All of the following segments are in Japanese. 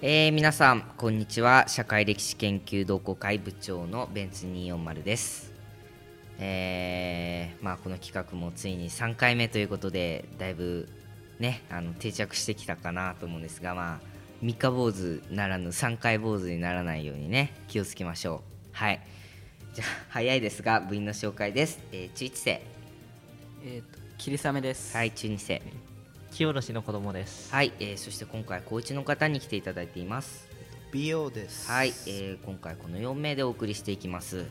えー、皆さんこんにちは。社会歴史研究同好会部長のベンツ240です。えー、まあこの企画もついに3回目ということでだいぶねあの定着してきたかなと思うんですがまあ三日坊主ならぬ3回坊主にならないようにね気をつけましょう。はい。じゃあ早いですが部員の紹介です、えー、中1生。えっ、と霧雨です。はい中2生清しの子供です。はい、えー、そして今回高1の方に来ていただいています美容です。はい、えー今回この4名でお送りしていきます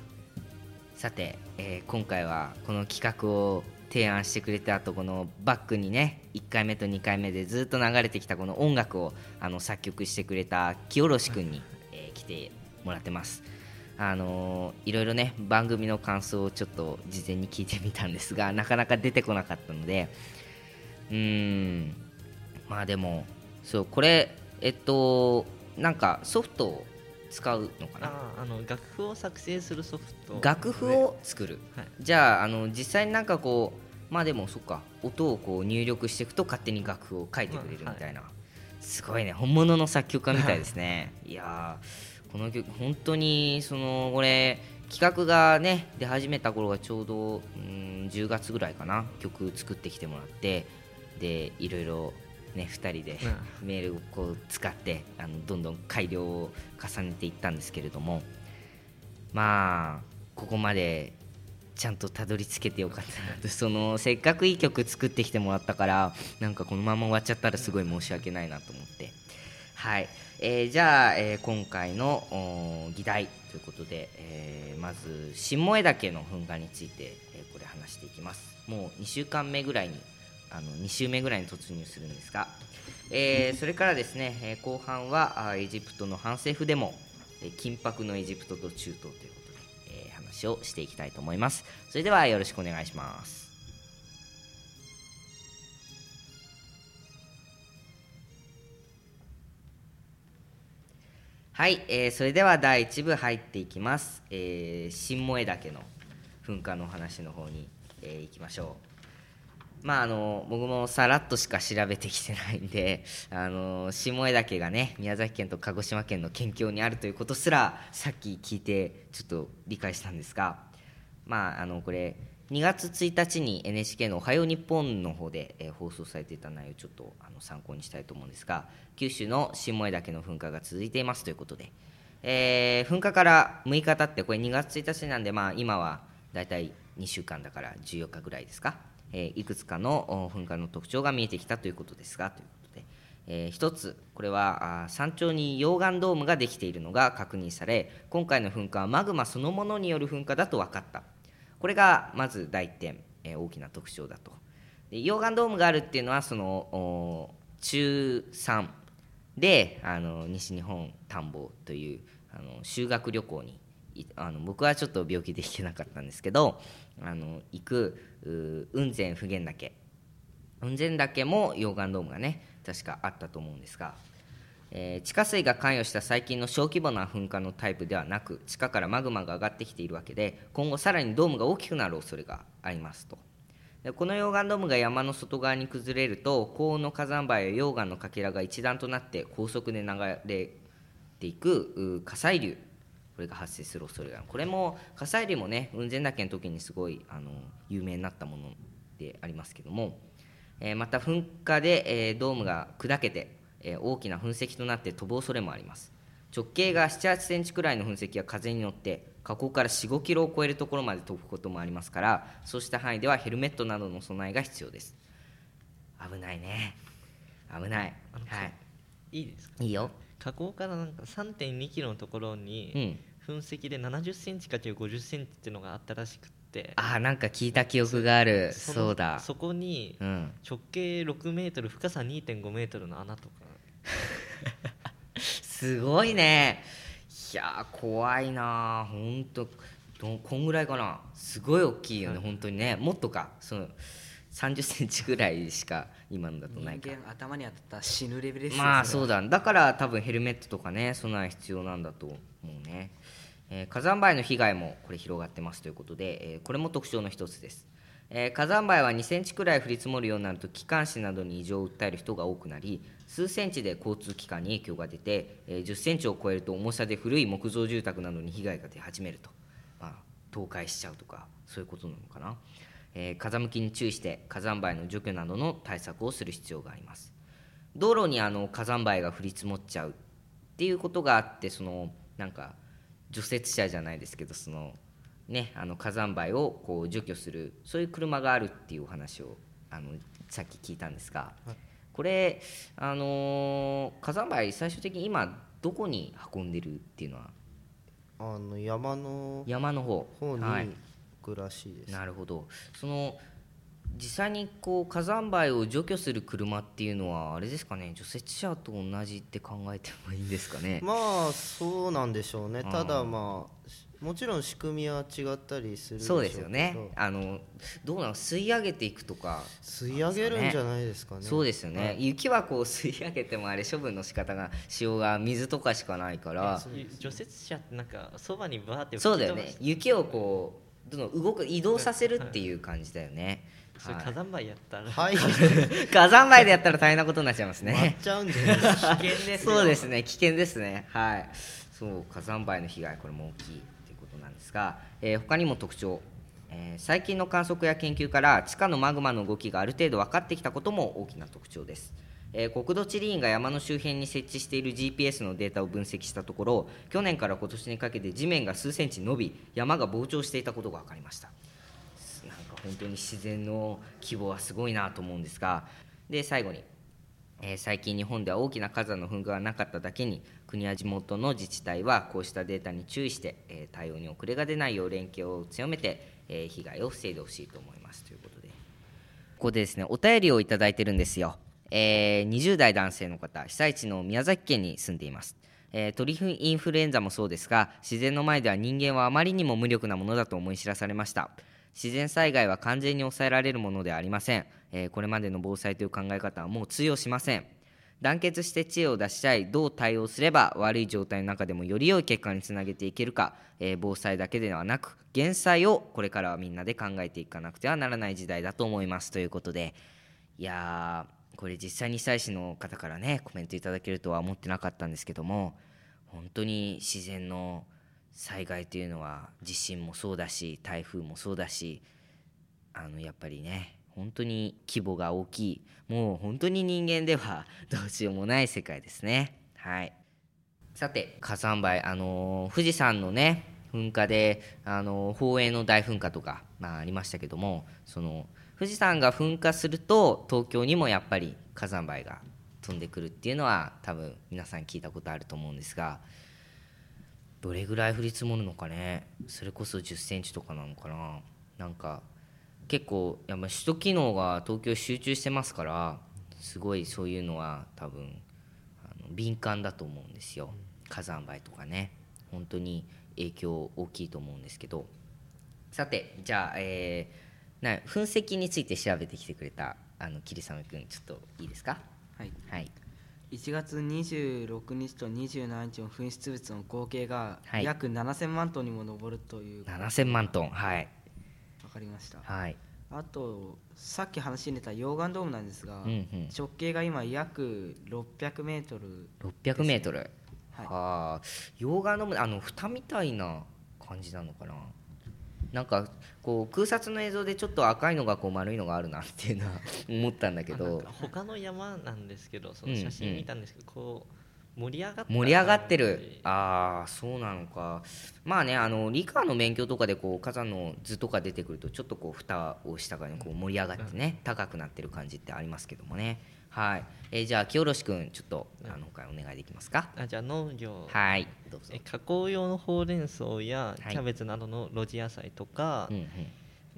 さて、えー今回はこの企画を提案してくれた後このバックにね1回目と2回目でずっと流れてきたこの音楽をあの作曲してくれた清く君に、えー来てもらってますあのーいろいろね番組の感想をちょっと事前に聞いてみたんですがなかなか出てこなかったのでうーん。まあでもそうこれえっとなんかソフトを使うのかな？あの楽譜を作成するソフト。楽譜を作る、はい。じゃああの実際になんかこうまあでもそっか音をこう入力していくと勝手に楽譜を書いてくれるみたいな、すごいね。本物の作曲家みたいですね。いやーこの曲本当にそのこれ企画がね出始めた頃がちょうどうん10月ぐらいかな。曲作ってきてもらってでいろいろね2人でメールをこう使ってあのどんどん改良を重ねていったんですけれどもまあここまでちゃんとたどり着けてよかったなと。そのせっかくいい曲作ってきてもらったからなんかこのまま終わっちゃったらすごい申し訳ないなと思って。はい、えーじゃあ、えー今回の議題ということで、えーまず下枝岳の噴火について、えーこれ話していきます。もう2週間目ぐらいにあの2週目ぐらいに突入するんですが、えーそれからですね、え後半はあーエジプトの反政府デモえー緊迫のエジプトと中東ということで、えー話をしていきたいと思います。それではよろしくお願いします。はい、えーそれでは第1部入っていきます、えー新萌岳の噴火のお話の方に、えーいきましょう。まああの僕もさらっとしか調べてきてないんで あの下枝岳がね宮崎県と鹿児島県の県境にあるということすらさっき聞いてちょっと理解したんですがまああのこれ2月1日に NHK の「おはよう日本」の方で、えー放送されていた内容をちょっとあの参考にしたいと思うんですが九州の下枝岳の噴火が続いていますということで、えー噴火から6日経ってこれ2月1日なんで、まあ、今はだいたい2週間だから14日ぐらいですか、えいくつかの噴火の特徴が見えてきたということですがということで、えー一つこれは山頂に溶岩ドームができているのが確認され今回の噴火はマグマそのものによる噴火だと分かった。これがまず第一点、え大きな特徴だと。で溶岩ドームがあるっていうのはその中3であの西日本田んぼというあの修学旅行にあの僕はちょっと病気で行けなかったんですけどあの行く雲仙普賢岳。雲仙岳も溶岩ドームがね確かあったと思うんですが、えー地下水が関与した最近の小規模な噴火のタイプではなく地下からマグマが上がってきているわけで今後さらにドームが大きくなる恐れがありますと。でこの溶岩ドームが山の外側に崩れると高温の火山灰や溶岩のかけらが一段となって高速で流れていく火砕流これが発生する恐れがある。これも火砕流もね雲仙岳の時にすごいあの有名になったものでありますけども、えーまた噴火で、えードームが砕けて、えー大きな噴石となって飛ぶ恐れもあります。直径が7 8センチくらいの噴石は風に乗って火口から4 5キロを超えるところまで飛ぶこともありますからそうした範囲ではヘルメットなどの備えが必要です。危ないね。危ない。はい。いいですか？いいよ。火口からなんか3.2キロのところうにん噴石で70センチかける50センチっていうのがあったらしくって。あーなんか聞いた記憶がある。のそうだ。そこにうん。直径6メートル深さ2.5メートルの穴とか。すごいね。いやー怖いなほんとどこんぐらいかな。すごい大きいよね、本当にね。もっとか。その3 0センチぐらいしか今のだとない人か間頭に当たったら死ぬレベルですよまあそうだ。だから多分ヘルメットとかね備え必要なんだと思うね、えー火山灰の被害もこれ広がってますということで、えーこれも特徴の一つです。えー火山灰は2センチくらい降り積もるようになると気管支などに異常を訴える人が多くなり数センチで交通機関に影響が出て、えー10センチを超えると重さで古い木造住宅などに被害が出始めると、まあ、倒壊しちゃうとかそういうことなのかな、えー風向きに注意して火山灰の除去などの対策をする必要があります。道路にあの火山灰が降り積もっちゃうっていうことがあってそのなんか除雪車じゃないですけどそのねあの火山灰をこう除去するそういう車があるっていうお話をあのさっき聞いたんですが、これあのー火山灰最終的に今どこに運んでるっていうのは？あの山の山の方。方にはくらしいです、なるほど。その実際にこう火山灰を除去する車っていうのはあれですかね除雪車と同じって考えてもいいんですかね？まあそうなんでしょうね。ただまあしもちろん仕組みは違ったりするでしょそううけど。ですよね。あのどうなの吸い上げていくとか。吸い上げるんじゃないですかね。そうですよね、雪はこう吸い上げてもあれ処分の仕方がしようが水とかしかないから。除雪車ってなんかそばにバーってそうだよね。雪をこうどんどん動く移動させるっていう感じだよね、はいそれ火山灰やったら。はい。火山灰でやったら大変なことになっちゃいます割っねちゃうんじゃないですか危険ですそうですね。危険ですね。はい。そう火山灰の被害これも大きいということなんですが、えー他にも特徴。えー最近の観測や研究から地下のマグマの動きがある程度分かってきたことも大きな特徴です、えー国土地理院が山の周辺に設置している GPS のデータを分析したところ去年から今年にかけて地面が数センチ伸び山が膨張していたことが分かりました本当に自然の規模はすごいなと思うんですがで最後に、えー最近日本では大きな火山の噴火がなかっただけに国や地元の自治体はこうしたデータに注意して、えー対応に遅れが出ないよう連携を強めて、えー被害を防いでほしいと思います。ということで。ここでですねお便りをいただいてるんですよ、え20代男性の方被災地の宮崎県に住んでいます。え鳥インフルエンザもそうですが自然の前では人間はあまりにも無力なものだと思い知らされました。自然災害は完全に抑えられるものではありません、えーこれまでの防災という考え方はもう通用しません。団結して知恵を出し合いどう対応すれば悪い状態の中でもより良い結果につなげていけるか、えー防災だけではなく減災をこれからはみんなで考えていかなくてはならない時代だと思いますということで。いやーこれ実際に被災市の方からねコメントいただけるとは思ってなかったんですけども本当に自然の災害というのは地震もそうだし台風もそうだしあのやっぱりね本当に規模が大きいもう本当に人間では どうしようもない世界ですね。はい。さて火山灰あのー富士山のね噴火であのー宝永の大噴火とか、まあ、ありましたけどもその富士山が噴火すると東京にもやっぱり火山灰が飛んでくるっていうのは多分皆さん聞いたことあると思うんですがどれぐらい降り積もるのかね。それこそ1 0センチとかなのかな。なんか結構やっぱ首都機能が東京集中してますからすごいそういうのは多分あの敏感だと思うんですよ。火山灰とかね。本当に影響大きいと思うんですけど。さてじゃあ、えーな噴石について調べてきてくれたあの桐雨君ちょっといいですか？はい。はい1月26日と27日の噴出物の合計がはい。約7000万トンにも上るという7000万トンはい。分かりました。はい。あとさっき話に出た溶岩ドームなんですが、うんうん。直径が今約600メートル600メートル。はい。はあ。溶岩のあの蓋みたいな感じなのかな？なんかこう空撮の映像でちょっと赤いのがこう丸いのがあるなっていうのは思ったんだけど。他の山なんですけどそのうん。写真見たんですけど、こう盛り上がった盛り上がってるああそうなのか。まあねあの理科の勉強とかでこう火山の図とか出てくるとちょっとこう蓋をしたからこう盛り上がってね高くなってる感じってありますけどもねはい、えーじゃあ清良君ちょっとあのお願いできますか？あじゃあ農業。はい。どうぞ。え加工用のほうれん草やはい。キャベツなどの露地野菜とか、うんうん。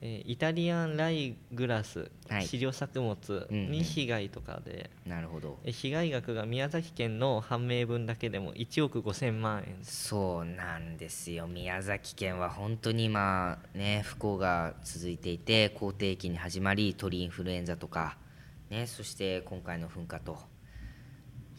えーイタリアンライグラス、はい。飼料作物うんうん。に被害とかで、なるほど。え被害額が宮崎県の判明分だけでも1億5000万円。そうなんですよ。宮崎県は本当に今ね不幸が続いていて好天気に始まり鳥インフルエンザとか、ね、そして今回の噴火と。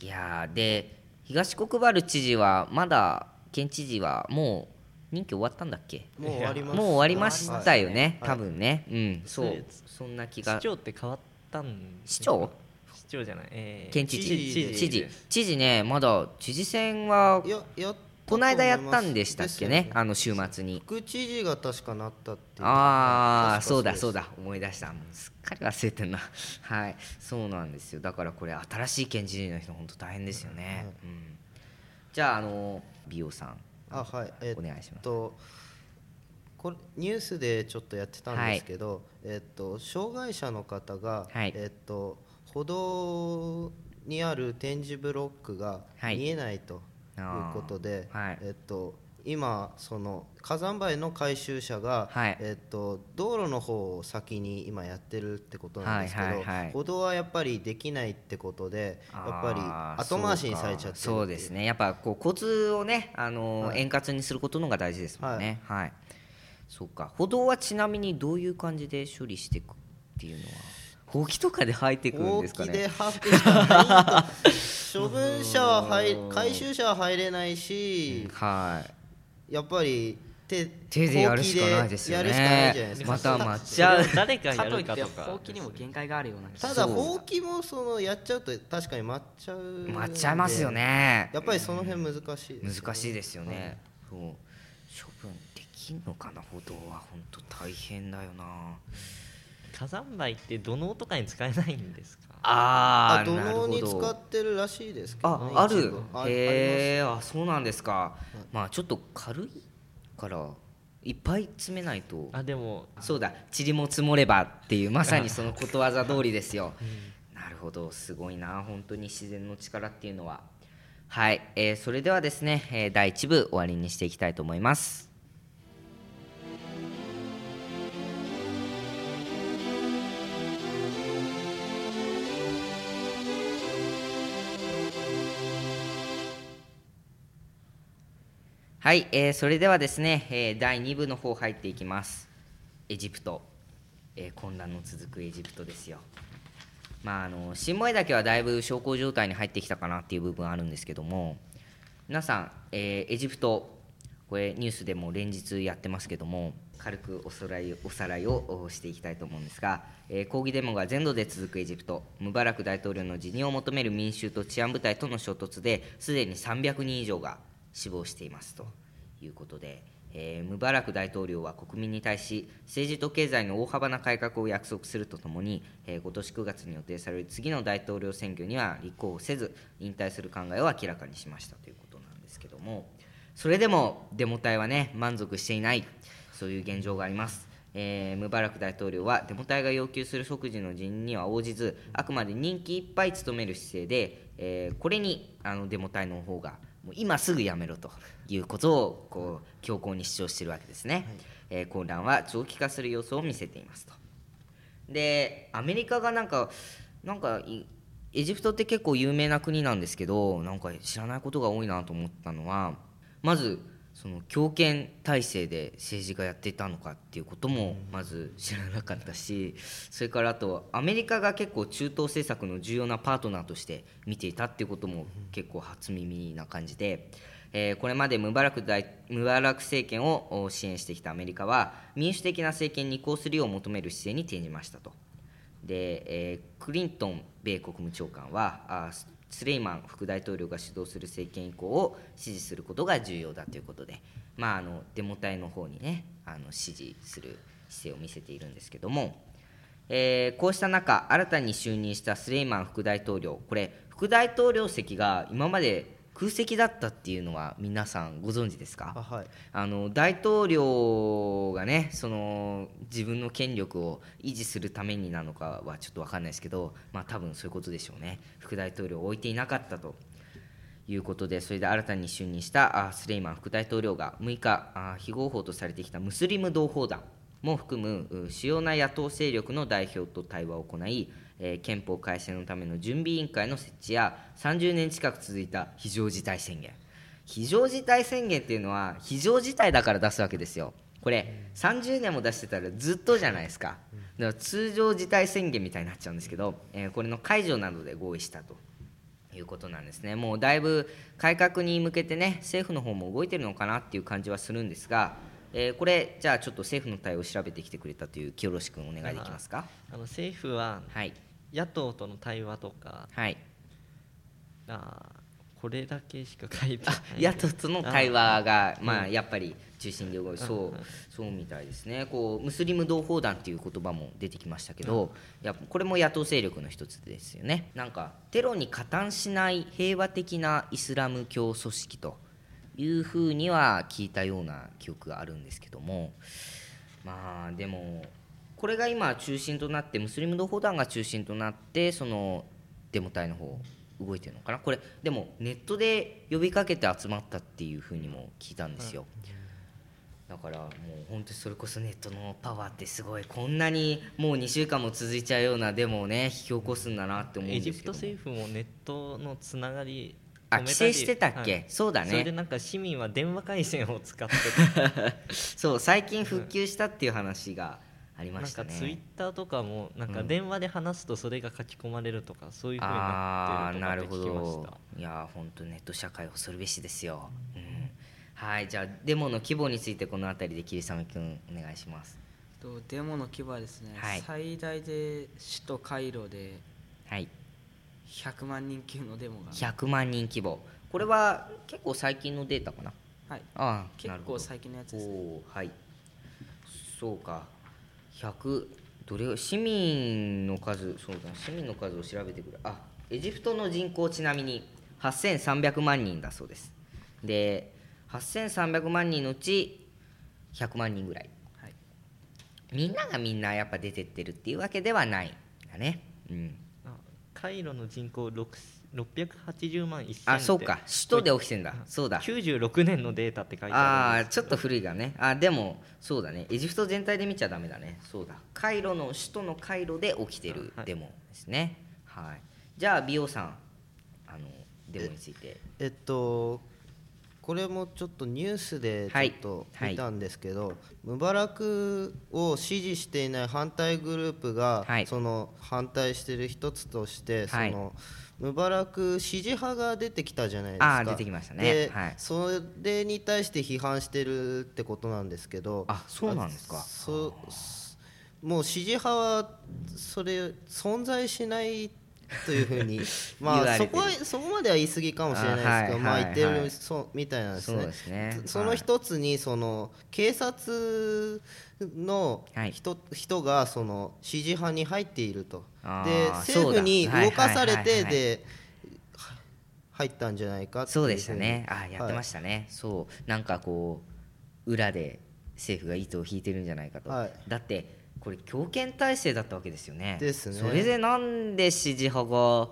いやーで東国原知事はまだ県知事はもう任期終わったんだっけ？もう終わりますもう終わりましたよね、はい。多分ね、うん。そうそんな気が。市長って変わったん市長？市長じゃない、えー県知事。知事知事。ねまだ知事選はややったこの間やったんでしたっけね？ですよあの週末に。副知事が確かなったっていう。ああそうだそうだ。思い出した。もうすっかり忘れてんな。はい。そうなんですよ。だからこれ新しい県知事の人本当大変ですよね、うん、じゃああの美容さん。あはい。えお願いします。っとこれニュースでちょっとやってたんですけど、えっと障害者の方が、はい。えっと歩道にある点字ブロックがはい。見えないと。いうことで、はい。えっと今その火山灰の回収車が、はい。えっと道路の方を先に今やってるってことなんですけど、はいはいはい。歩道はやっぱりできないってことでやっぱり後回しにされちゃってそうですね。やっぱこう交通をねあの、はい。円滑にすることのが大事ですもんね。はい、そうか。歩道はちなみにどういう感じで処理していくっていうのは？ほうきとかで生えていくんほうですかね。きで吐くしかないと処分者は入回収者は入れないし、はい。やっぱり手手でやるしかないですよね。ほうきでやるしかないじゃないですか。また待っちゃう。それを誰かといってるかとか。ほうきにも限界があるような気がただほうきもそのやっちゃうと確かに待っちゃう。待っちゃいますよね。やっぱりその辺難しいです難しいですよね、そう。処分できんのかな歩道は。本当大変だよな火山灰って土のうとかに使えないんですか？ああ土のうに使ってるらしいです。けどね、ああるへえあそうなんですか、まあちょっと軽いからいっぱい詰めないと。あでもそうだ。塵も積もればっていうまさにそのことわざ通りですよ、なるほど。すごいな。本当に自然の力っていうのは。はい、えーそれではですね、えー第1部終わりにしていきたいと思いますはい、えーそれではですね、えー第2部の方入っていきます。エジプト、えー混乱の続くエジプトですよ。まああの新米岳はだいぶ小康状態に入ってきたかなっていう部分あるんですけども皆さん、えーエジプトこれニュースでも連日やってますけども軽くおさらいおさらいをしていきたいと思うんですが、えー抗議デモが全土で続くエジプト。ムバラク大統領の辞任を求める民衆と治安部隊との衝突ですでに300人以上が死亡していますということで、えームバラク大統領は国民に対し政治と経済の大幅な改革を約束するとともに、えー今年9月に予定される次の大統領選挙には立候補せず引退する考えを明らかにしましたということなんですけどもそれでもデモ隊はね満足していないそういう現状があります、えームバラク大統領はデモ隊が要求する即時の辞任には応じずあくまで任期いっぱい務める姿勢で、えーこれにあのデモ隊の方が今すぐやめろということをこう強硬に主張しているわけですね、えー混乱は長期化する様子を見せていますと。でアメリカがなんかなんかいエジプトって結構有名な国なんですけどなんか知らないことが多いなと思ったのはまずその強権体制で政治がやっていたのかっていうこともまず知らなかったしそれからあとアメリカが結構中東政策の重要なパートナーとして見ていたっていうことも結構初耳な感じで、えーこれまでムバラク大ムバラク政権をお支援してきたアメリカは民主的な政権に移行するよう求める姿勢に転じましたと。で、えークリントン米国務長官はあスレイマン副大統領が主導する政権移行を支持することが重要だということで、まあ、あのデモ隊の方にねあの支持する姿勢を見せているんですけども、えーこうした中新たに就任したスレイマン副大統領これ副大統領席が今まで空席だったっていうのは皆さんご存知ですか？あはい。あの大統領がねその自分の権力を維持するためになのかはちょっと分かんないですけど、まあ、多分そういうことでしょうね。副大統領を置いていなかったということでそれで新たに就任したあスレイマン副大統領が6日あ非合法とされてきたムスリム同胞団も含むう主要な野党勢力の代表と対話を行い、えー憲法改正のための準備委員会の設置や30年近く続いた非常事態宣言。非常事態宣言っていうのは非常事態だから出すわけですよ。これ30年も出してたらずっとじゃないですか。だから通常事態宣言みたいになっちゃうんですけど、えーこれの解除などで合意したと。いうことなんですね。もうだいぶ改革に向けてね政府の方も動いてるのかなっていう感じはするんですが、えーこれじゃあちょっと政府の対応を調べてきてくれたという清志君お願いできますか？あの政府ははい野党との対話とかはい。あーこれだけしか書いてない野党との対話があまあやっぱり中心で動いてそううん。そうみたいですね。こうムスリム同胞団っていう言葉も出てきましたけどいやこれも野党勢力の一つですよね。なんかテロに加担しない平和的なイスラム教組織というふうには聞いたような記憶があるんですけども。まあでもこれが今中心となってムスリム同胞団が中心となってそのデモ隊の方動いてるのかな？これでもネットで呼びかけて集まったっていうふうにも聞いたんですよ、だからもう本当にそれこそネットのパワーってすごい。こんなにもう2週間も続いちゃうようなデモをね引き起こすんだなって思うんエジプですけども。ト政府もネットのつながりあ規制してたっけ？はい。そうだね。それでなんか市民は電話回線を使って そう最近復旧したっていう話がありましたね。なんかツイッターとかもなんかうん。電話で話すとそれが書き込まれるとかそういうふうにあなってるとかって聞きましど。たいやー本当ネット社会を恐るべしですよ、うん、はいじゃあデモの規模についてこの辺りで桐雨君お願いします。とデモの規模はですね、はい。最大で首都カイロではい。100万人級のデモが、100万人規模。これは結構最近のデータかな？はい、ああ結なるほど。構最近のやつですね。はい。そうか100どれ市民の数そうだ市民の数を調べてくれあエジプトの人口ちなみに8300万人だそうです。で8300万人のうち100万人ぐらい。はい。みんながみんなやっぱ出てってるっていうわけではないんだね。うん。あカイロの人口6 680万1000あそうか。首都で起きてんだ。そうだ。96年のデータって書いてあある。あちょっと古いがね。あでもそうだね。エジプト全体で見ちゃダメだね。そうだ。カイロの首都のカイロで起きてる。はい。デモですね。はい、じゃあ美容さん。あのデモについて。えっとこれもちょっとニュースでちょっとはい見たんですけど、ムバラクを支持していない反対グループが、はい。その反対している一つとして、はい。そのムバラク支持派が出てきたじゃないですか。出てきましたね。それに対して批判してるってことなんですけどあそうなんですか。もう支持派はそれ存在しないというふうに まあそこはそこまでは言い過ぎかもしれないですけど、まあはい言ってる、はいそうみたいなんですね。ですね。その一つにその警察のはい。人,、人がその支持派に入っていると。で政府に動かされはいはいはいはいてでは入ったんじゃないかそうでしたね。あやってましたね、そう。なんかこう裏で政府が糸を引いてるんじゃないかと、はい。だってこれ強権体制だったわけですよね。ですね。それでなんで支持派が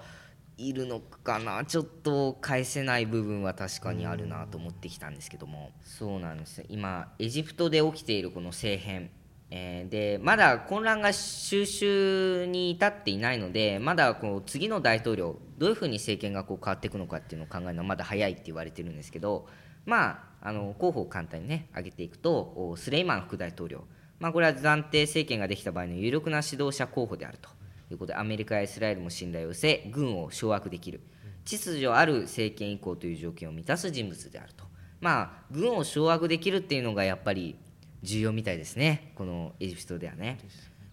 いるのかな？ちょっと返せない部分は確かにあるなと思ってきたんですけども。そうなんです今エジプトで起きているこの政変。えーでまだ混乱が収拾に至っていないのでまだこう次の大統領どういうふうに政権がこう変わっていくのかっていうのを考えるのはまだ早いって言われてるんですけどまああの候補を簡単にね挙げていくとおスレイマン副大統領まあ、これは暫定政権ができた場合の有力な指導者候補であると。いうことでアメリカやイスラエルも信頼を寄せ軍を掌握できる。秩序ある政権移行という条件を満たす人物であると。まあ軍を掌握できるっていうのがやっぱり重要みたいですね。このエジプトではね。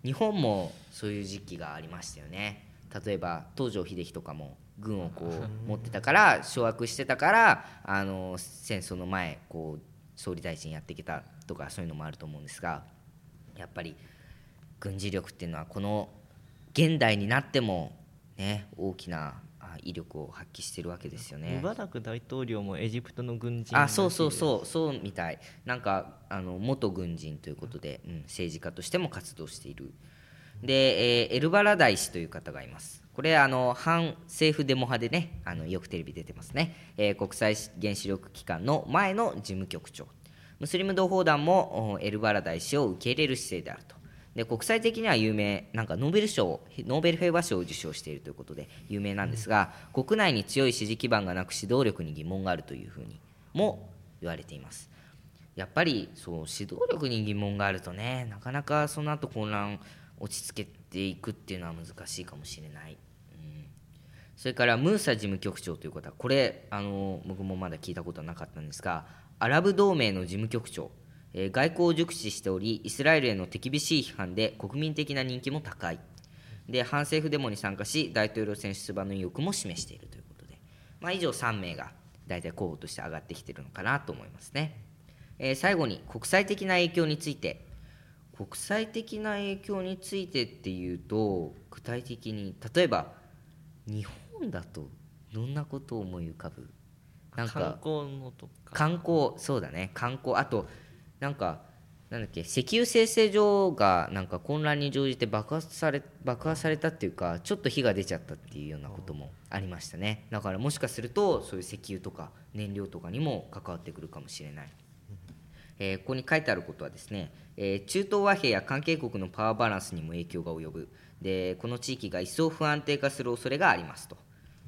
日本もそういう時期がありましたよね。例えば東條英機とかも軍をこう持ってたから掌握してたからあの戦争の前こう総理大臣やってきたとかそういうのもあると思うんですがやっぱり軍事力っていうのはこの現代になってもね大きなあ威力を発揮してるわけですよね。ム。バラク大統領もエジプトの軍人あそうそううそう。そうみたい。なんかあの元軍人ということで、うん、政治家としても活動している。で、えーエルバラダイ氏という方がいます。これあの反政府デモ派でねあのよくテレビ出てますね、えー国際原子力機関の前の事務局長ムスリム同胞団もエルバラダイ氏を受け入れる姿勢であると。で国際的には有名なんかノーベル賞ノーベル平和賞を受賞しているということで有名なんですが、国内に強い支持基盤がなく指導力に疑問があるというふうにも言われています。やっぱりそう指導力に疑問があるとねなかなかその後混乱落ち着けていくっていうのは難しいかもしれない、うん、それからムーサ事務局長という方これあの僕もまだ聞いたことはなかったんですがアラブ同盟の事務局長、えー外交を熟知しておりイスラエルへの手厳しい批判で国民的な人気も高い。で反政府デモに参加し大統領選出馬の意欲も示しているということで、まあ、以上3名が大体候補として上がってきているのかなと思いますね、えー最後に国際的な影響について。国際的な影響についてっていうと具体的に例えば日本だとどんなことを思い浮かぶなん観か光のとか。観光そうだね。観光。あとなんかなんだっけ石油精製所がなんか混乱に乗じて爆発され爆破されたっていうかちょっと火が出ちゃったっていうようなこともありましたね。だからもしかするとそういう石油とか燃料とかにも関わってくるかもしれない。えーここに書いてあることはですね、えー中東和平や関係国のパワーバランスにも影響が及ぶ。でこの地域が一層不安定化する恐れがありますと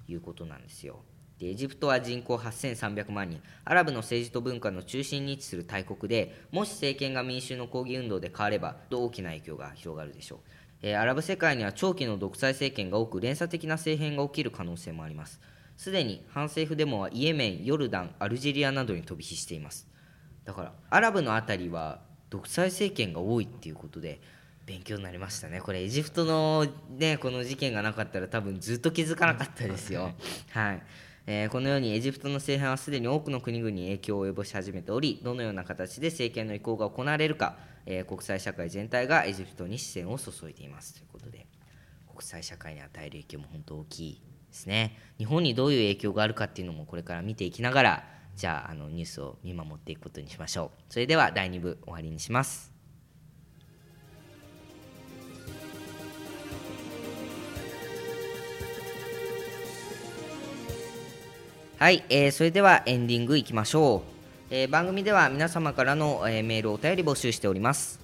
いうことなんですよ。でエジプトは人口8300万人。アラブの政治と文化の中心に位置する大国でもし政権が民衆の抗議運動で変われば大きな影響が広がるでしょう。えーアラブ世界には長期の独裁政権が多く連鎖的な政変が起きる可能性もあります。すでに反政府デモはイエメンヨルダンアルジェリアなどに飛び火しています。だからアラブの辺りは独裁政権が多いっていうことで勉強になりましたね。これエジプトのねこの事件がなかったら多分ずっと気づかなかったですよ。はい、えーこのようにエジプトの政変はすでに多くの国々に影響を及ぼし始めておりどのような形で政権の移行が行われるか、えー国際社会全体がエジプトに視線を注いでいます。ということで国際社会に与える影響も本当大きいですね。日本にどういう影響があるかっていうのもこれから見ていきながらじゃああのニュースを見守っていくことにしましょう。それでは第2部終わりにします。はい、えーそれではエンディングいきましょう、えー番組では皆様からの、えーメールお便り募集しております。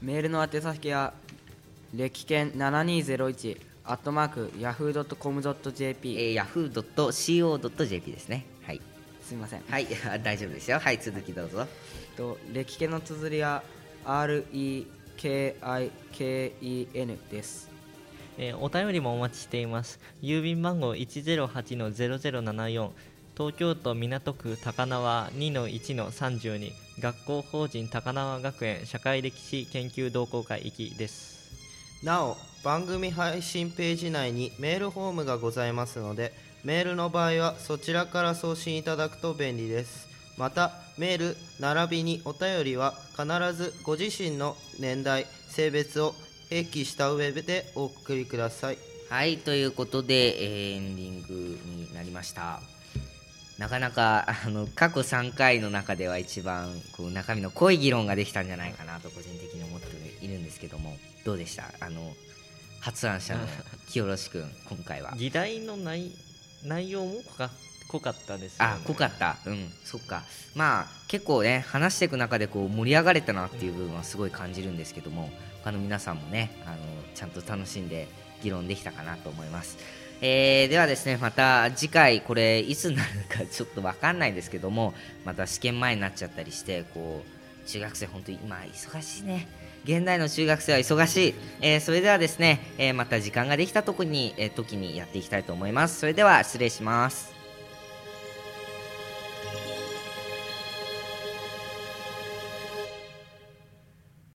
メールの宛先は歴研7201アットマーク yahoo.com.jp、えー、yahoo.co.jp ですね。はい、すみません。はい、大丈夫ですよ。はい続きどうぞ。と歴研の綴りは REKIKEN ですえーお便りもお待ちしています。郵便番号108-0074東京都港区高輪2-1-32学校法人高輪学園社会歴史研究同好会行きです。なお番組配信ページ内にメールフォームがございますのでメールの場合はそちらから送信いただくと便利です。またメール並びにお便りは必ずご自身の年代性別を併記した上でお送りください。はいということで、えーエンディングになりました。なかなかあの過去3回の中では一番こう中身の濃い議論ができたんじゃないかなと個人的に思っているんですけども。どうでした？あの発案者の清志君今回は。議題の内内容も濃かったですね。あ濃かった。うん。そっか。まあ結構ね話していく中でこう盛り上がれたなっていう部分はすごい感じるんですけども他の皆さんもねあのちゃんと楽しんで議論できたかなと思います、えーではですねまた次回これいつになるかちょっと分かんないんですけどもまた試験前になっちゃったりしてこう中学生本当に今忙しいね。現代の中学生は忙しい、えーそれではですね、えーまた時間ができたとこに、えー時にやっていきたいと思います。それでは失礼します。